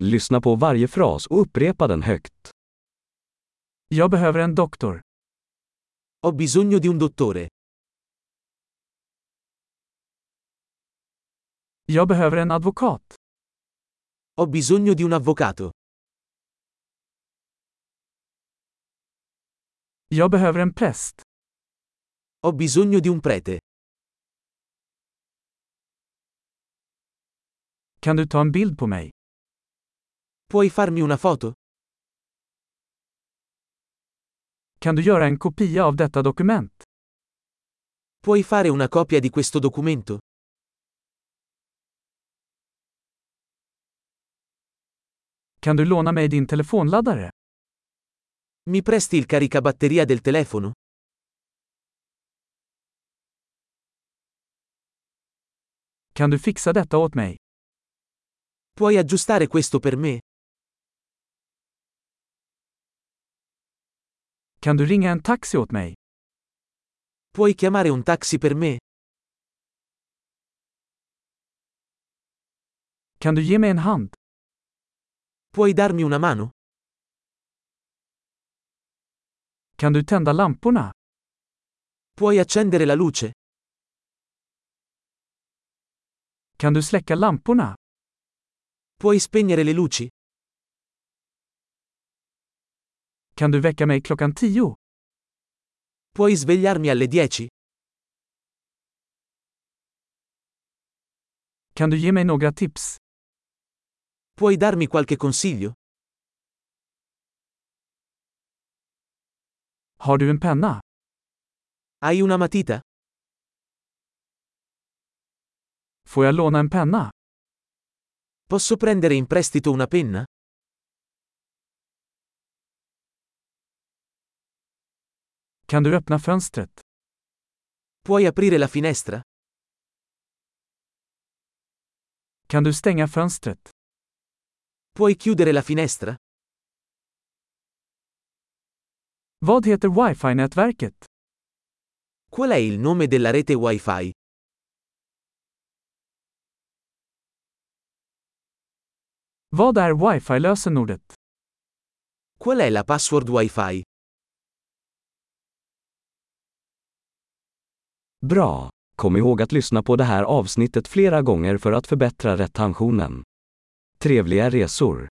Lyssna på varje fras och upprepa den högt. Jag behöver en doktor. Ho bisogno di un dottore. Jag behöver en advokat. Ho bisogno di un avvocato. Jag behöver en präst. Ho bisogno di un prete. Kan du ta en bild på mig? Puoi farmi una foto? Kan du göra en kopia av detta dokument? Puoi fare una copia di questo documento? Kan du låna mig din telefonladdare? Mi presti il caricabatteria del telefono? Kan du fixa detta åt mig? Puoi aggiustare questo per me? Kan du ringa en taxi åt mig? Puoi chiamare un taxi per me? Kan du ge mig en hand? Puoi darmi una mano? Kan du tända lamporna? Puoi accendere la luce? Kan du släcka lamporna? Puoi spegnere le luci? Kan du väcka mig klockan tio? Puoi svegliarmi alle 10? Kan du ge mig några tips? Puoi darmi qualche consiglio? Har du en penna? Hai una matita? Får jag låna en penna? Posso prendere in prestito una penna? Kan du öppna fönstret? Puoi aprire la finestra? Kan du stänga fönstret? Puoi chiudere la finestra? Vad heter wifi-nätverket? Qual è il nome della rete Wi-Fi? Vad är wifi-lösenordet? Qual è la password Wi-Fi? Bra! Kom ihåg att lyssna på det här avsnittet flera gånger för att förbättra retentionen. Trevliga resor!